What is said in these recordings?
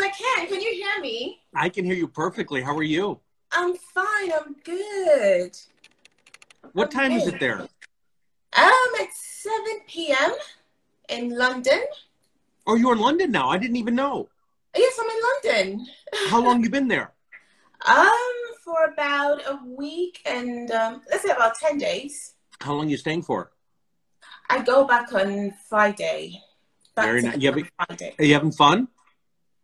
I can. Can you hear me? I can hear you perfectly. How are you? I'm fine. I'm good. What I'm time is it there? Um, it's 7 p.m. in London. Oh, you're in London now. I didn't even know. Yes, I'm in London. How long you been there? Um, for about a week and um, let's say about 10 days. How long you staying for? I go back on Friday. Back Very nice. You having, on Friday. are you having fun?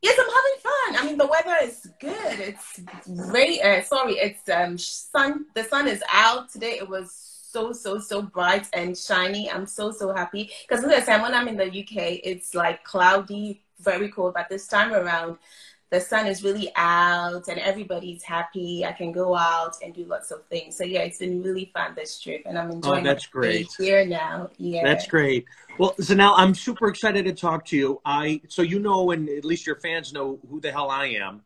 Yes, I'm having fun. I mean, the weather is good. It's great. Uh, sorry, it's um sun. The sun is out today. It was so so so bright and shiny. I'm so so happy because listen, when I'm in the UK, it's like cloudy, very cold. But this time around, the sun is really out and everybody's happy. I can go out and do lots of things. So yeah, it's been really fun this trip, and I'm enjoying. It. Oh, that's great. here now. Yeah, That's great. Well, Zynnell, I'm super excited to talk to you. I so you know, and at least your fans know who the hell I am.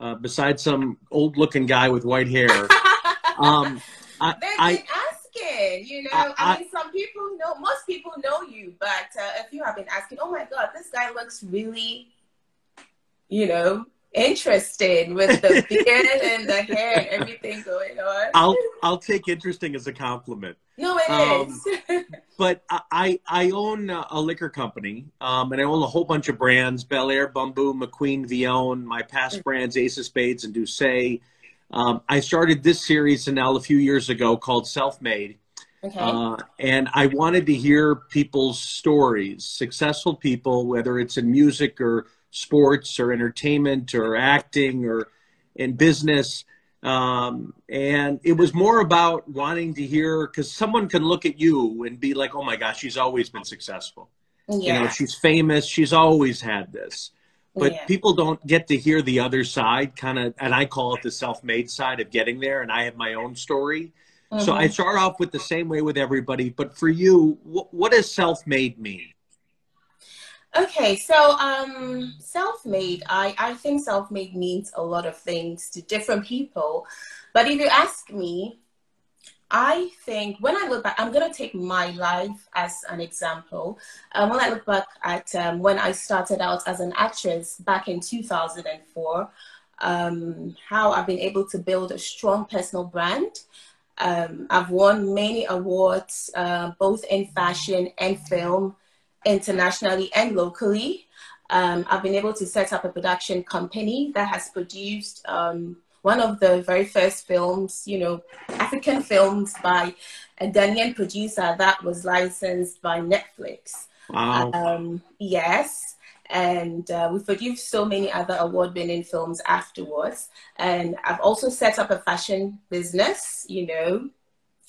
Uh, besides some old-looking guy with white hair, um, I, They've I been asking, you know. I- I, I- mean, some people know, most people know you, but uh, if you have been asking, oh my God, this guy looks really, you know, interesting with the beard and the hair and everything going on. I'll I'll take interesting as a compliment. no, it um, is. but I I own a liquor company, um, and I own a whole bunch of brands: Belaire, Bumbu, McQueen, Villon. My past brands: Ace of Spades and Douce. Um, I started this series now a few years ago called Self Made, okay. uh, and I wanted to hear people's stories, successful people, whether it's in music or sports or entertainment or acting or in business. Um, and it was more about wanting to hear because someone can look at you and be like, "Oh my gosh, she's always been successful. You know, she's famous. She's always had this." But yeah. people don't get to hear the other side, kind of, and I call it the self-made side of getting there. And I have my own story. So Mhm. I start off with the same way with everybody. But for you, wh- what does self-made mean? Okay, so um, self-made. I I think self-made means a lot of things to different people, but if you ask me, I think when I look back, I'm gonna take my life as an example. Um, when I look back at um, when I started out as an actress back in 2004, um, how I've been able to build a strong personal brand. Um, I've won many awards, uh, both in fashion and film internationally and locally. Um, I've been able to set up a production company that has produced um, one of the very first films, you know, African films by a Ghanaian producer that was licensed by Netflix. Wow. Um, yes. And uh, we've produced so many other award winning films afterwards. And I've also set up a fashion business, you know,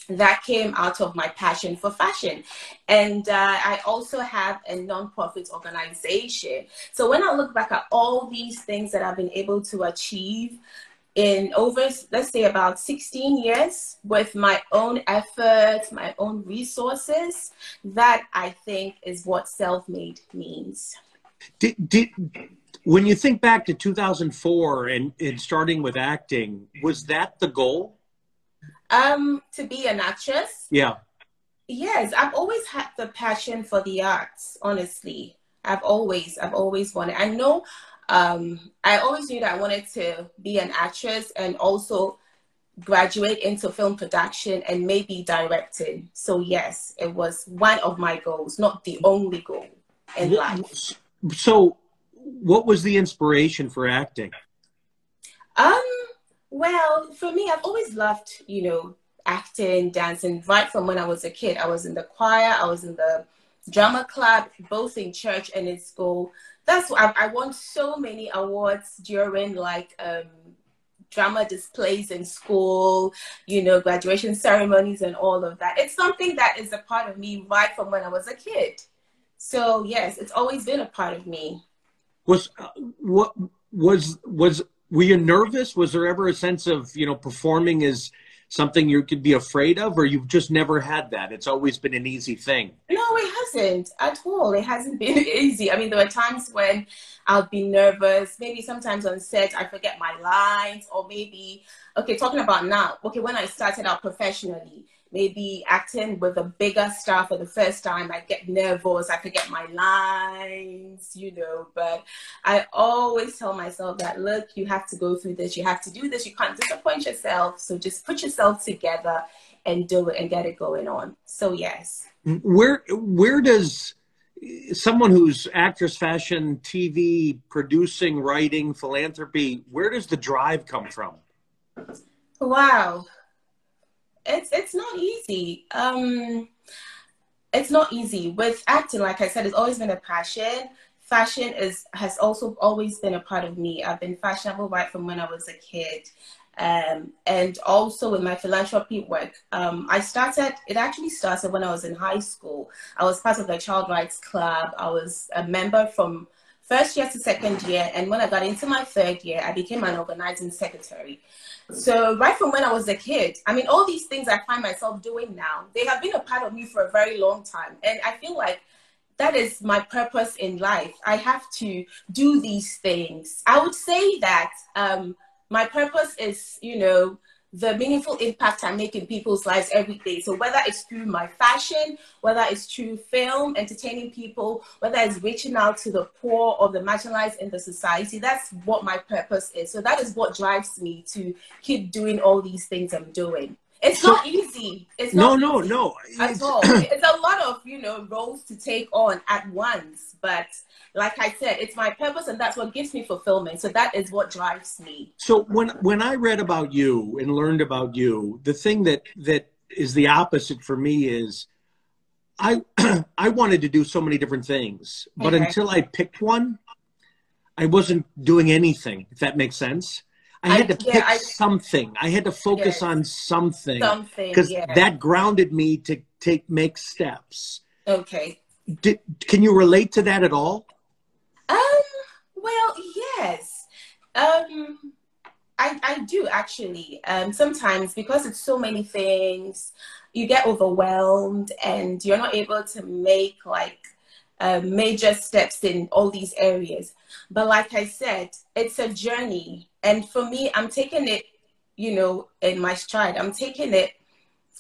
that came out of my passion for fashion. And uh, I also have a non-profit organization. So when I look back at all these things that I've been able to achieve in over, let's say, about 16 years with my own efforts, my own resources, that I think is what self-made means. Did, did when you think back to 2004 and, and starting with acting, was that the goal? Um, to be an actress, Yeah. Yes, I've always had the passion for the arts, honestly. I've always, I've always wanted. I know, um, I always knew that I wanted to be an actress and also graduate into film production and maybe directing. So yes, it was one of my goals, not the only goal in life. So, what was the inspiration for acting? Um, well, for me, I've always loved, you know, acting, dancing, right from when I was a kid. I was in the choir, I was in the drama club, both in church and in school. That's why I, I won so many awards during like um, drama displays in school, you know, graduation ceremonies and all of that. It's something that is a part of me right from when I was a kid. So yes, it's always been a part of me. Was uh, what was was were you nervous? Was there ever a sense of you know performing is something you could be afraid of, or you've just never had that? It's always been an easy thing. No, it hasn't at all. It hasn't been easy. I mean, there were times when I'll be nervous. Maybe sometimes on set, I forget my lines, or maybe, okay, talking about now, okay, when I started out professionally, maybe acting with a bigger star for the first time, I get nervous, I forget my lines, you know. But I always tell myself that, look, you have to go through this, you have to do this, you can't disappoint yourself. So just put yourself together and do it and get it going on. So, yes. Mm, where, where does someone who's actress, fashion, TV, producing, writing, philanthropy, where does the drive come from? Wow it's it's not easy. Um, it's not easy with acting. Like I said, it's always been a passion. Fashion is has also always been a part of me. I've been fashionable right from when I was a kid. Um, and also with my philanthropy work, um, I started, it actually started when I was in high school. I was part of the Child Rights Club. I was a member from first year to second year. And when I got into my third year, I became an organizing secretary. So right from when I was a kid, I mean, all these things I find myself doing now, they have been a part of me for a very long time. And I feel like that is my purpose in life. I have to do these things. I would say that um, my purpose is, you know, the meaningful impact I make in people's lives every day. So whether it's through my fashion, whether it's through film, entertaining people, whether it's reaching out to the poor or the marginalized in the society, that's what my purpose is. So that is what drives me to keep doing all these things I'm doing. It's so, not easy. It's not no, no, no. At all. it's a lot of you know roles to take on at once. But like I said, it's my purpose, and that's what gives me fulfillment. So that is what drives me. So when when I read about you and learned about you, the thing that that is the opposite for me is. I I wanted to do so many different things, but okay. until I picked one, I wasn't doing anything. If that makes sense. I had I, to pick yeah, I, something. I had to focus yes, on something. Something. Because yeah. that grounded me to take make steps. Okay. Did, can you relate to that at all? Um. Well, yes. Um. I, I do actually. Um, sometimes because it's so many things, you get overwhelmed and you're not able to make like uh, major steps in all these areas. But like I said, it's a journey. And for me, I'm taking it, you know, in my stride. I'm taking it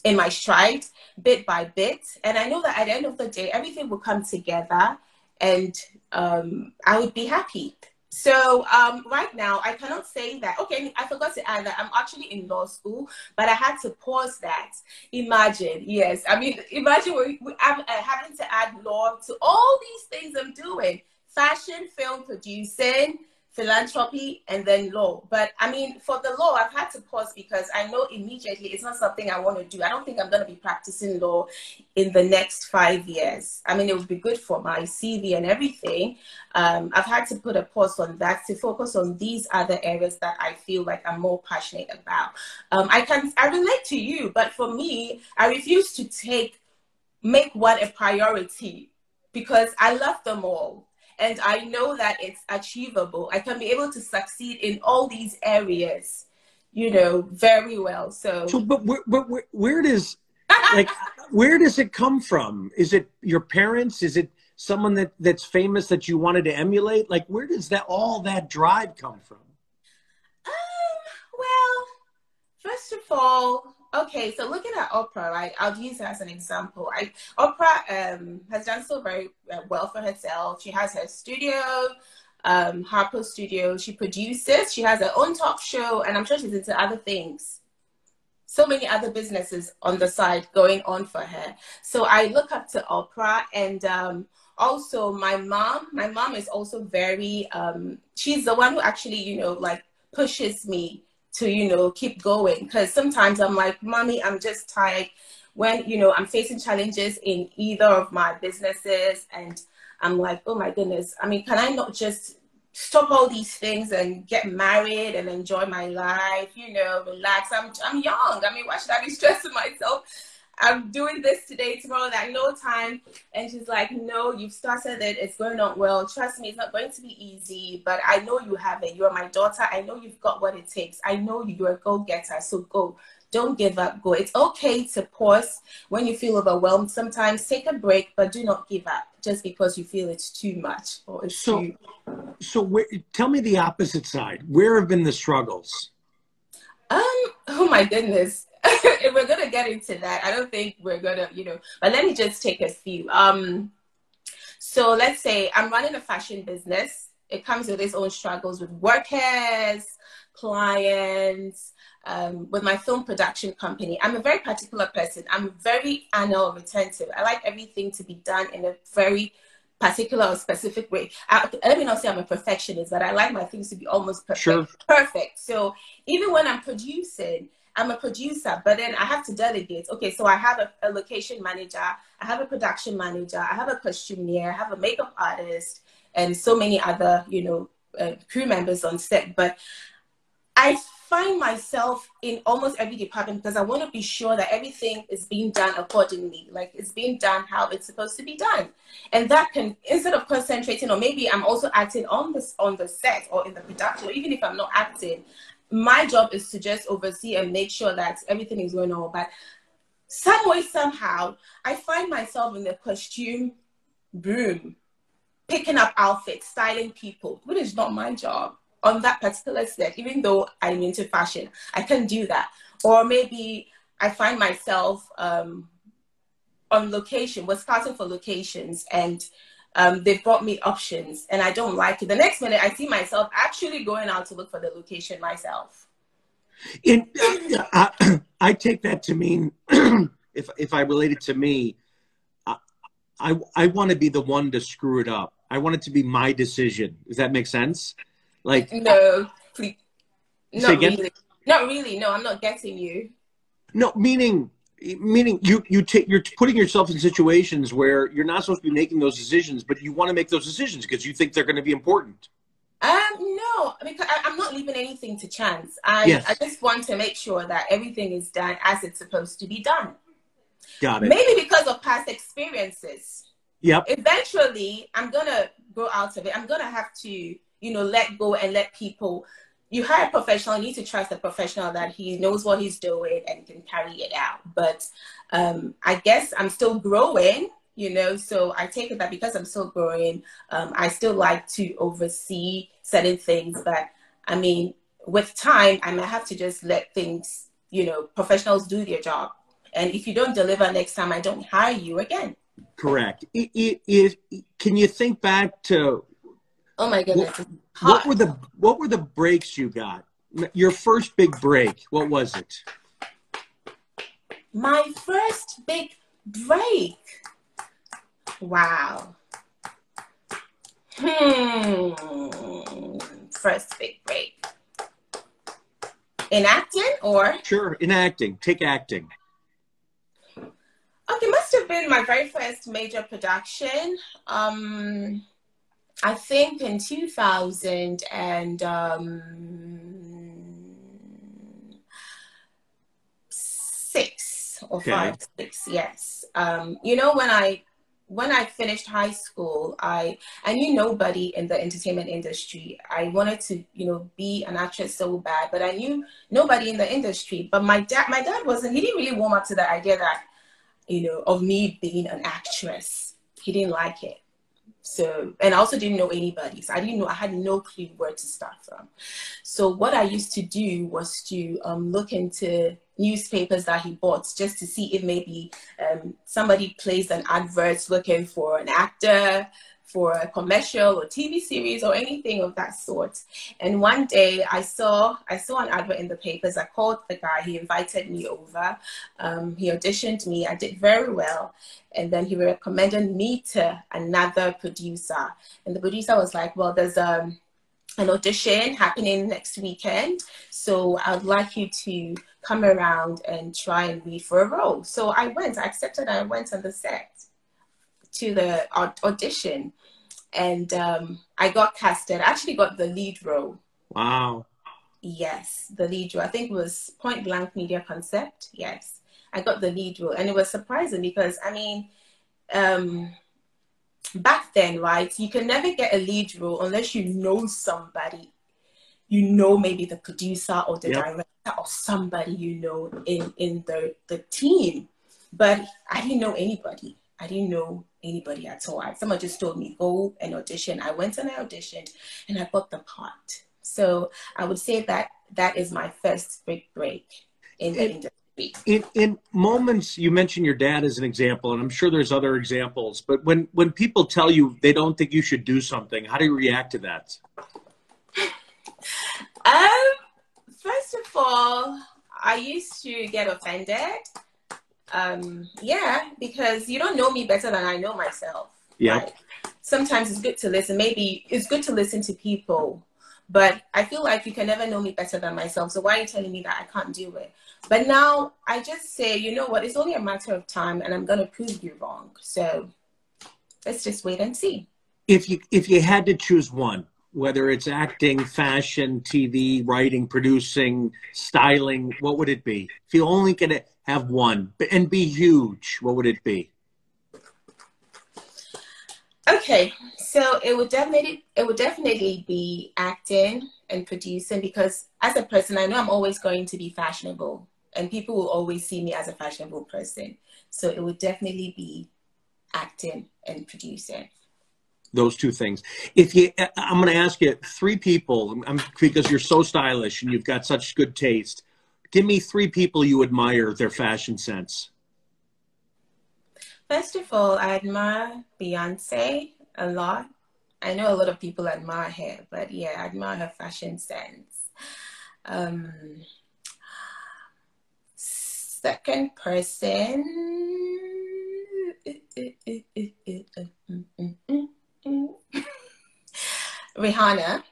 in my stride, bit by bit. And I know that at the end of the day, everything will come together and um, I would be happy. So um, right now, I cannot say that. Okay, I forgot to add that I'm actually in law school, but I had to pause that. Imagine, yes, I mean, imagine we, we, I'm uh, having to add law to all these things I'm doing: fashion, film producing, philanthropy and then law. But I mean, for the law, I've had to pause because I know immediately it's not something I want to do. I don't think I'm going to be practicing law in the next five years. I mean, it would be good for my CV and everything. Um, I've had to put a pause on that to focus on these other areas that I feel like I'm more passionate about. Um, I can I relate to you, but for me, I refuse to take make one a priority because I love them all and I know that it's achievable. I can be able to succeed in all these areas, you know, very well. So, so but where, but where, where does like where does it come from? Is it your parents? Is it someone that that's famous that you wanted to emulate? Like, where does that all that drive come from? Um, well, first of all, okay, so looking at Oprah, right? I'll use her as an example. I, Oprah um, has done so very uh, well for herself. She has her studio, um, Harpo Studio. She produces. She has her own talk show, and I'm sure she's into other things. So many other businesses on the side going on for her. So I look up to Oprah, and um, also my mom. My mom is also very. Um, she's the one who actually, you know, like pushes me to you know keep going. Because sometimes i'm like mommy i'm just tired when you know i'm facing challenges in either of my businesses and i'm like oh my goodness. I mean can i not just stop all these things and get married and enjoy my life you know relax? I'm, I'm young. I mean why should i be stressing myself I'm doing this today, tomorrow, like no time. And she's like, No, you've started it. It's going on well. Trust me, it's not going to be easy, but I know you have it. You're my daughter. I know you've got what it takes. I know you're a go getter. So go. Don't give up. Go. It's okay to pause when you feel overwhelmed. Sometimes take a break, but do not give up just because you feel it's too much or it's so, too. So, where, tell me the opposite side. Where have been the struggles? Um. Oh my goodness we're gonna get into that. I don't think we're gonna, you know, but let me just take a few. Um, so let's say I'm running a fashion business. It comes with its own struggles with workers, clients, um, with my film production company. I'm a very particular person. I'm very anal retentive. I like everything to be done in a very particular or specific way. I, let me not say I'm a perfectionist, but I like my things to be almost perfect. Sure. Perfect. So even when I'm producing, I'm a producer, but then I have to delegate. Okay, so I have a, a location manager, I have a production manager, I have a costumier, I have a makeup artist, and so many other, you know, uh, crew members on set. But I find myself in almost every department because I want to be sure that everything is being done accordingly, like it's being done how it's supposed to be done. And that can instead of concentrating, or maybe I'm also acting on this on the set or in the production, or even if I'm not acting, my job is to just oversee and make sure that everything is going on. But some way, somehow, I find myself in the costume room, picking up outfits, styling people, which is not my job on that particular set, even though I'm into fashion. I can do that. Or maybe I find myself um, on location, we're starting for locations and um, they've brought me options and I don't like it. The next minute, I see myself actually going out to look for the location myself. In, I, I take that to mean, if, if I relate it to me, I, I, I want to be the one to screw it up. I want it to be my decision. Does that make sense? Like no, please, not really. Not really. No, I'm not getting you. No, meaning meaning you you take you're putting yourself in situations where you're not supposed to be making those decisions, but you want to make those decisions because you think they're going to be important. Um, no, because I, am not leaving anything to chance. I yes. I just want to make sure that everything is done as it's supposed to be done. Got it. Maybe because of past experiences. Yep. Eventually, I'm gonna go out of it. I'm gonna have to, you know, let go and let people you hire a professional, you need to trust the professional that he knows what he's doing and can carry it out. But um, I guess I'm still growing, you know, so I take it that because I'm still growing, um, I still like to oversee certain things. But I mean, with time, I might have to just let things, you know, professionals do their job. And if you don't deliver next time, I don't hire you again. Correct. It, it, it, can you think back to Oh my goodness. What, what, were the what were the breaks you got? Your first big break, what was it? My first big break. Wow. Hmm. First big break. In acting or? Sure, in acting. Take acting. Okay, must have been my very first major production. Um, I think in 2000 and um, six or okay. five, six, yes. Um, you know, when I when I finished high school, I I knew nobody in the entertainment industry. I wanted to, you know, be an actress so bad, but I knew nobody in the industry. But my dad, my dad wasn't. He didn't really warm up to the idea that, you know, of me being an actress. He didn't like it. So, and I also didn't know anybody. So I didn't know, I had no clue where to start from. So what I used to do was to um, look into newspapers that he bought just to see if maybe um, somebody placed an advert looking for an actor for a commercial or TV series or anything of that sort. And one day I saw I saw an advert in the papers. I called the guy. He invited me over. Um, he auditioned me. I did very well, and then he recommended me to another producer. And the producer was like, "Well, there's um, an audition happening next weekend, so I'd like you to." come around and try and read for a role. So I went, I accepted, I went on the set to the audition and um, I got casted. I actually got the lead role. Wow. Yes, the lead role. I think it was Point Blank Media Concept. Yes, I got the lead role, and it was surprising because I mean, um, back then, right? You can never get a lead role unless you know somebody. You know, maybe the producer or the yep. director or somebody you know in in the the team. But I didn't know anybody. I didn't know anybody at all. Someone just told me, go and audition. I went and I auditioned and I got the part. So I would say that that is my first big break in the industry. In in moments you mentioned your dad as an example, and I'm sure there's other examples. But when when people tell you they don't think you should do something, how do you react to that? Um, first of all, I used to get offended. Um, yeah, because you don't know me better than I know myself. Yeah. Like, sometimes it's good to listen. Maybe it's good to listen to people, but I feel like you can never know me better than myself. So why are you telling me that I can't do it? But now I just say, you know what? It's only a matter of time, and I'm gonna prove you wrong. So let's just wait and see. If you if you had to choose one, whether it's acting, fashion, TV, writing, producing, styling, what would it be? If you only could have one and be huge, what would it be? Okay, so it would definitely it would definitely be acting and producing because as a person, I know I'm always going to be fashionable, and people will always see me as a fashionable person. So it would definitely be acting and producing. Those two things. If you, I'm going to ask you three people I'm, because you're so stylish and you've got such good taste. Give me three people you admire their fashion sense. First of all, I admire Beyonce a lot. I know a lot of people admire her, but yeah, I admire her fashion sense. Um, second person, Rihanna.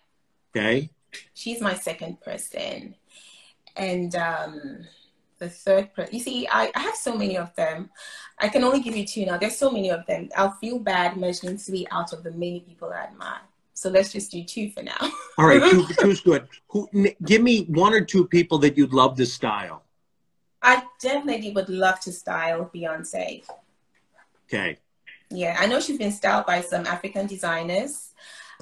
Okay. She's my second person. And um, the third person, you see, I, I have so many of them. I can only give you two now. There's so many of them. I'll feel bad mentioning three out of the many people I admire. So let's just do two for now. All right, two, two's good. Who, give me one or two people that you'd love to style. I definitely would love to style Beyonce. Okay. Yeah, I know she's been styled by some African designers.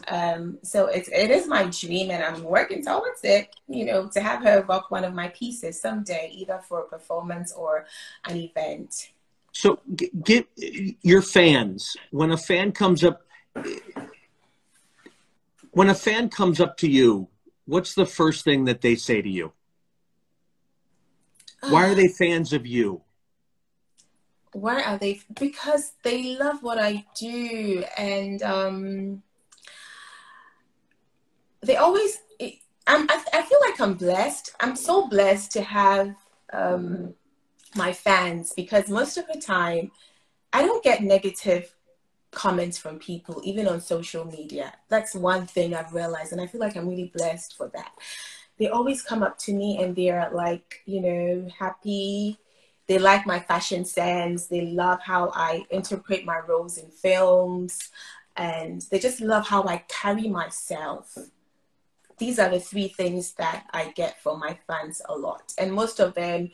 Um, so it, it is my dream and I'm working towards it, you know, to have her rock one of my pieces someday, either for a performance or an event. So get your fans, when a fan comes up, when a fan comes up to you, what's the first thing that they say to you? Why are they fans of you? Why are they? Because they love what I do, and um, they always. I'm, I, I feel like I'm blessed. I'm so blessed to have um, my fans because most of the time, I don't get negative comments from people, even on social media. That's one thing I've realized, and I feel like I'm really blessed for that. They always come up to me and they're like, you know, happy. They like my fashion sense. They love how I interpret my roles in films. And they just love how I carry myself. These are the three things that I get from my fans a lot. And most of them,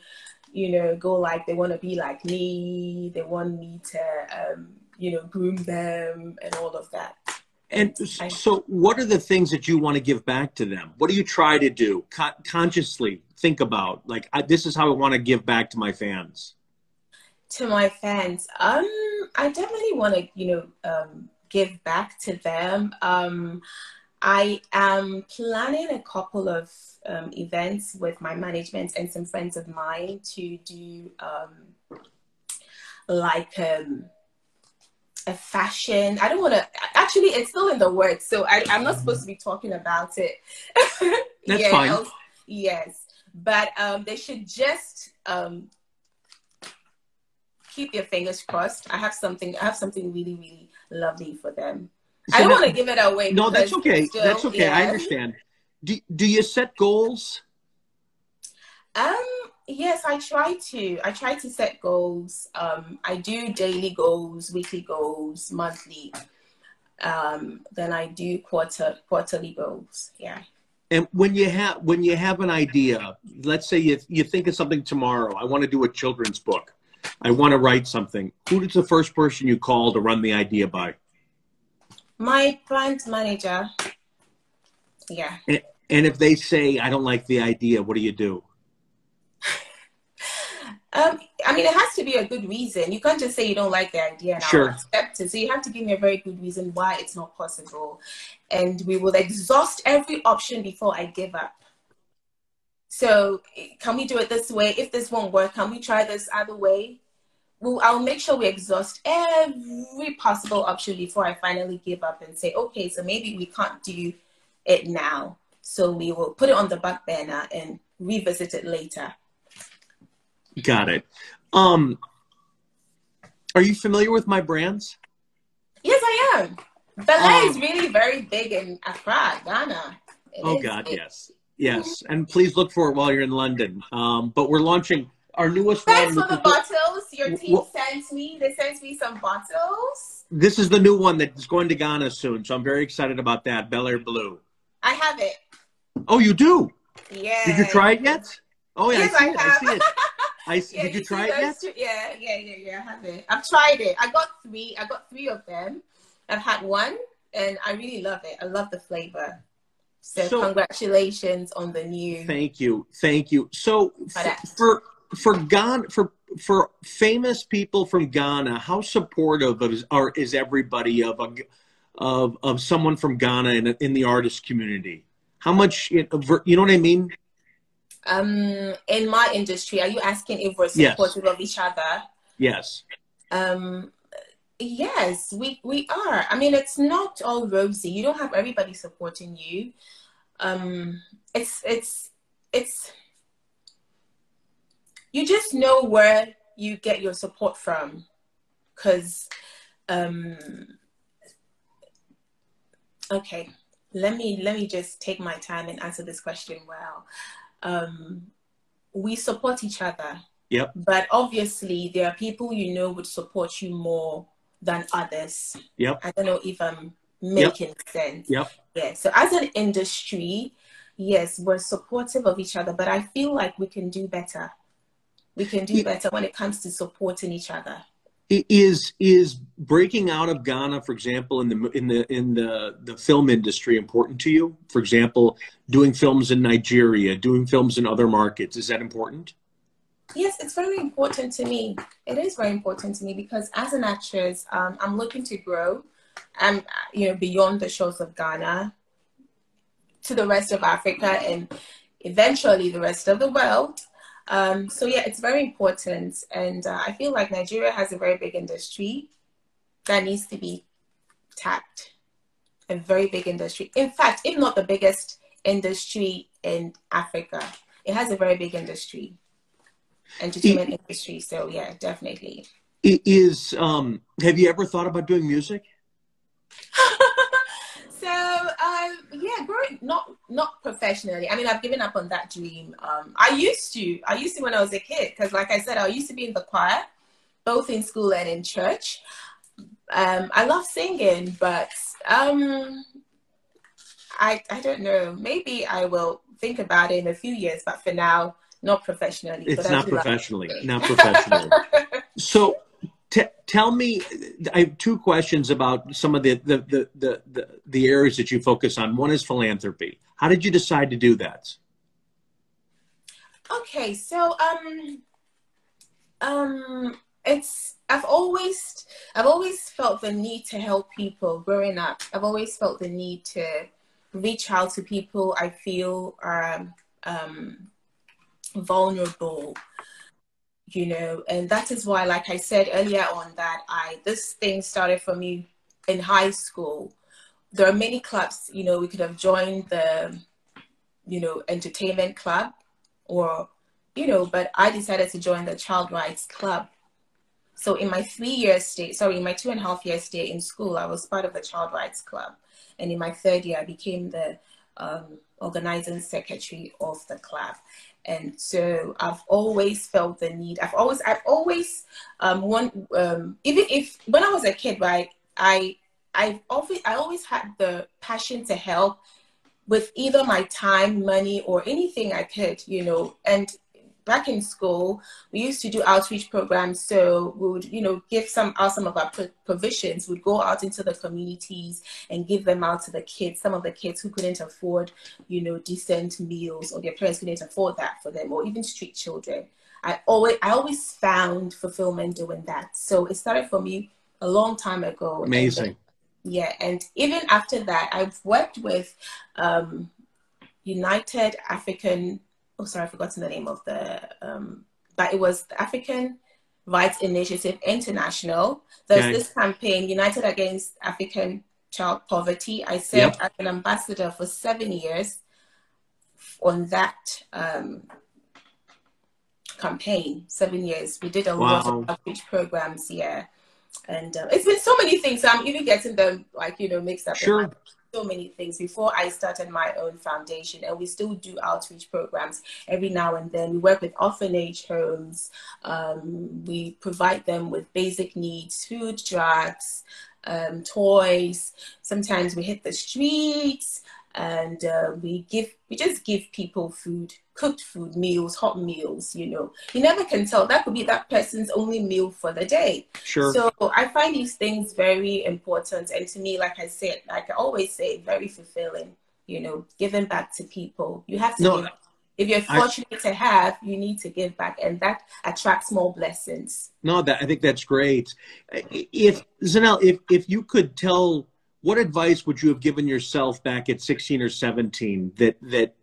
you know, go like they want to be like me. They want me to, um, you know, groom them and all of that. And so, what are the things that you want to give back to them? What do you try to do Con- consciously? Think about like I, this is how I want to give back to my fans. To my fans, um, I definitely want to, you know, um, give back to them. Um, I am planning a couple of um, events with my management and some friends of mine to do um, like um, a fashion. I don't want to. Actually, it's still in the works, so I, am not supposed to be talking about it. That's yeah, fine. yes, but um, they should just um, keep their fingers crossed. I have something. I have something really, really lovely for them. So I don't want to give it away. No, that's okay. Still, that's okay. Yeah. I understand. Do Do you set goals? Um, Yes, I try to. I try to set goals. Um, I do daily goals, weekly goals, monthly. Um, then I do quarter quarterly goals. Yeah. And when you have when you have an idea, let's say you you think of something tomorrow. I want to do a children's book. I want to write something. Who is the first person you call to run the idea by? My plant manager. Yeah. And, and if they say I don't like the idea, what do you do? Um, I mean, it has to be a good reason. You can't just say you don't like the idea and sure. I'll accept it. So you have to give me a very good reason why it's not possible. And we will exhaust every option before I give up. So can we do it this way? If this won't work, can we try this other way? Well, I'll make sure we exhaust every possible option before I finally give up and say, okay, so maybe we can't do it now. So we will put it on the back burner and revisit it later. Got it. Um, are you familiar with my brands? Yes, I am. Ballet um, is really very big in Accra, Ghana. It oh God, big. yes, yes, and please look for it while you're in London. Um, but we're launching our newest Thanks one. for the bottles. Your team well, sent me. They sent me some bottles. This is the new one that's going to Ghana soon, so I'm very excited about that. Belaire Blue. I have it. Oh, you do? Yeah. Did you try it yet? Oh yeah, yes, I I it. I see it. I yeah, did you, you try it yet? Two, yeah, yeah, yeah, yeah. I have it. I've tried it. I got three. I got three of them. I've had one, and I really love it. I love the flavor. So, so congratulations on the new. Thank you, thank you. So for, for for Ghana for for famous people from Ghana, how supportive is are is everybody of a of of someone from Ghana in in the artist community? How much you know what I mean? Um, in my industry, are you asking if we're supportive yes. of each other? Yes. Um, yes, we we are. I mean, it's not all rosy. You don't have everybody supporting you. Um, it's it's it's you just know where you get your support from because um okay let me let me just take my time and answer this question well um we support each other. Yep. But obviously there are people you know would support you more than others. Yep. I don't know if i'm making yep. sense. Yep. Yeah so as an industry yes we're supportive of each other but i feel like we can do better. We can do better when it comes to supporting each other is is breaking out of Ghana, for example, in the in the in the the film industry important to you? For example, doing films in Nigeria, doing films in other markets, is that important? Yes, it's very important to me. It is very important to me because as an actress, um, I'm looking to grow. I'm you know beyond the shores of Ghana to the rest of Africa and eventually the rest of the world. Um, so yeah, it's very important, and uh, I feel like Nigeria has a very big industry that needs to be tapped. A very big industry. In fact, if not the biggest industry in Africa, it has a very big industry, entertainment it, industry. So yeah, definitely. It is. Um, have you ever thought about doing music? um, yeah, growing not not professionally. I mean, I've given up on that dream. Um, I used to. I used to when I was a kid, because like I said, I used to be in the choir, both in school and in church. Um, I love singing, but um, I I don't know. Maybe I will think about it in a few years, but for now, not professionally. It's not professionally. Not professionally. so T- tell me, I have two questions about some of the the, the, the, the, areas that you focus on. One is philanthropy. How did you decide to do that? Okay, so um, um, it's I've always I've always felt the need to help people growing up. I've always felt the need to reach out to people I feel are um, vulnerable you know and that is why like i said earlier on that i this thing started for me in high school. There are many clubs you know we could have joined the you know entertainment club or you know but i decided to join the child rights club. So in my three year stay sorry in my two and a half year stay in school i was part of the child rights club. And in my third year i became the um, organizing secretary of the club and so I've always felt the need. I've always, I've always, um, one, um, even if when I was a kid, right, I, I've always, I always had the passion to help with either my time, money, or anything I could, you know. And back in school, we used to do outreach programs. So we would, you know, give some out some of our provisions. We'd go out into the communities and give them out to the kids. Some of the kids who couldn't afford, you know, decent meals, or their parents couldn't afford that for them, or even street children. I always, I always found fulfillment doing that. So it started for me a long time ago. Amazing. And, yeah, and even after that, I've worked with um, United African oh sorry, I've forgotten the name of the um, but it was the African Rights Initiative International. There's okay. this campaign, United Against African Child Poverty. I served yep. as an ambassador for seven years on that um, campaign. Seven years. We did a wow. lot of outreach programs. Yeah, and uh, it's been so many things. So I'm even getting them like you know mixed up. Sure so many things before I started my own foundation, and we still do outreach programs every now and then. We work with orphanage homes, um, we provide them with basic needs, food, drugs, um, toys. Sometimes we hit the streets and uh, we give we just give people food cooked food meals hot meals you know. You never can tell. That could be that person's only meal for the day. Sure. So i find these things very important. And to me like i said like i always say very fulfilling you know giving back to people. You have to no, give, if you're fortunate I, to have you need to give back and that attracts more blessings. No that i think that's great. If Zynnell if if you could tell what advice would you have given yourself back at 16 or 17 that that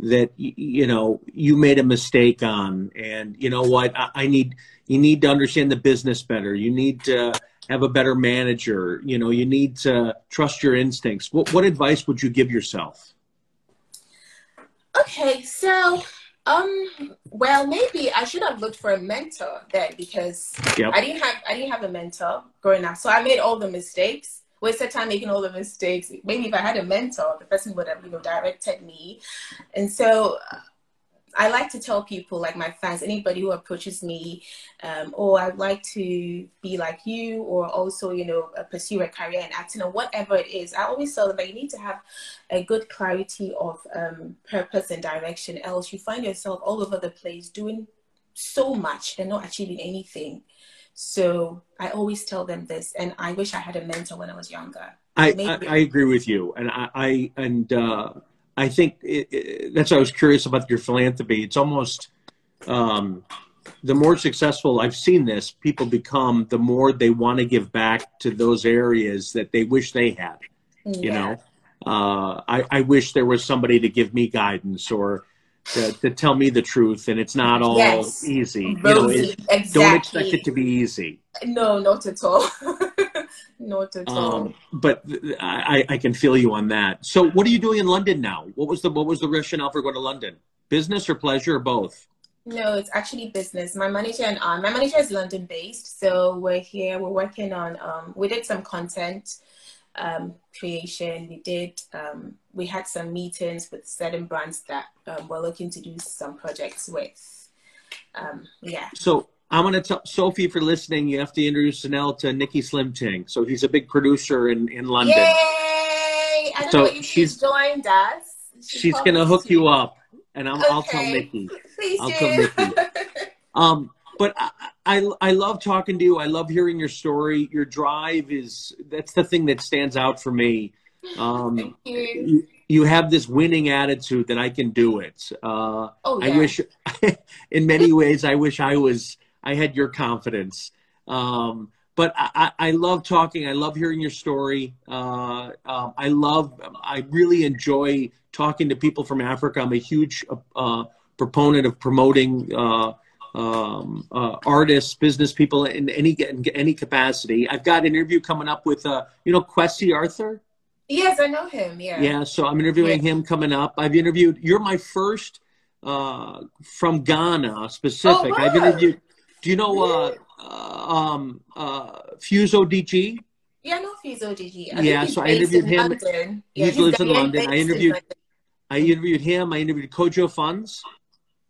that you know you made a mistake on? And you know what? I, I, need you need to understand the business better. You need to have a better manager. You know you need to trust your instincts. What, what advice would you give yourself? Okay so um well maybe i should have looked for a mentor then because yep. i didn't have i didn't have a mentor growing up. So i made all the mistakes wasted time making all the mistakes. Maybe if I had a mentor, the person would have, you know, directed me. And so I like to tell people, like my fans, anybody who approaches me, um, or I'd like to be like you, or also, you know, uh, pursue a career in acting or whatever it is. I always tell them that you need to have a good clarity of um, purpose and direction, else you find yourself all over the place doing so much and not achieving anything. So I always tell them this, and I wish I had a mentor when I was younger. I, I, I, agree with you, and I, I and uh, I think it, it, that's why I was curious about your philanthropy. It's almost um, the more successful I've seen this, people become, the more they want to give back to those areas that they wish they had. Yeah. You know, uh, I, I wish there was somebody to give me guidance or to, to tell me the truth, and it's not all yes. easy. You know, exactly. Don't expect it to be easy. No, not at all. not at um, all. But I, I can feel you on that. So, what are you doing in London now? What was the what was the rationale for going to London? Business or pleasure or both? No, it's actually business. My manager and I, my manager is London based, so we're here. We're working on. Um, we did some content um, creation. We did, um, we had some meetings with certain brands that um, we're looking to do some projects with. Um, yeah. So I'm going to tell Sophie for listening, you have to introduce Zynnell to Nikki Slim Ting. So he's a big producer in, in London. Yay! I don't so she's joined us. She she's going to hook you up and i will okay. tell Nikki. Please I'll do. tell Nikki. um, but I, I, I love talking to you. I love hearing your story. Your drive is that's the thing that stands out for me. Um, you. you. you. have this winning attitude that I can do it. Uh, oh, yeah. I wish, in many ways, I wish I was. I had your confidence. Um, but I, I, love talking. I love hearing your story. Uh, uh, I love. I really enjoy talking to people from Africa. I'm a huge uh, proponent of promoting uh, um, uh, artists, business people in any in any capacity. I've got an interview coming up with uh, you know Kwesi Arthur. Yes, I know him. Yeah. Yeah, so I'm interviewing him coming up. I've interviewed. You're my first uh, from Ghana specific. Oh, wow. I've interviewed. Do you know uh, uh, um, uh, Fuse ODG? Yeah, I know Fuse ODG. Yeah, so I interviewed him. London. Yeah, he lives in London. I interviewed. London. I interviewed him. I interviewed Kojo Funds.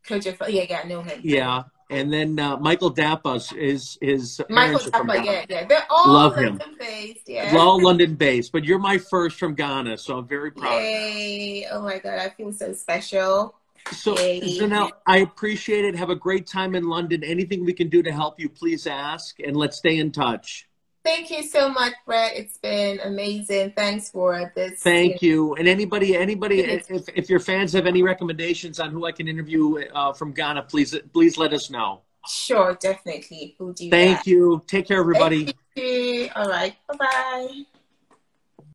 Kojo, yeah, yeah, I know him. Yeah, and then uh, Michael Dapaah's is his Michael Dapaah, yeah, yeah. They're all Love London him. based, yeah. All London based, but you're my first from Ghana, so I'm very proud. Yay! Oh my god, I feel so special. So, Zynnell, I appreciate it. Have a great time in London. Anything we can do to help you, please ask, and let's stay in touch. Thank you so much, Brett. It's been amazing. Thanks for this. Thank you. And anybody, anybody, if, if your fans have any recommendations on who I can interview uh, from Ghana, please, please let us know. Sure, definitely. We'll do Thank that. you. Take care, everybody. All right. Bye bye.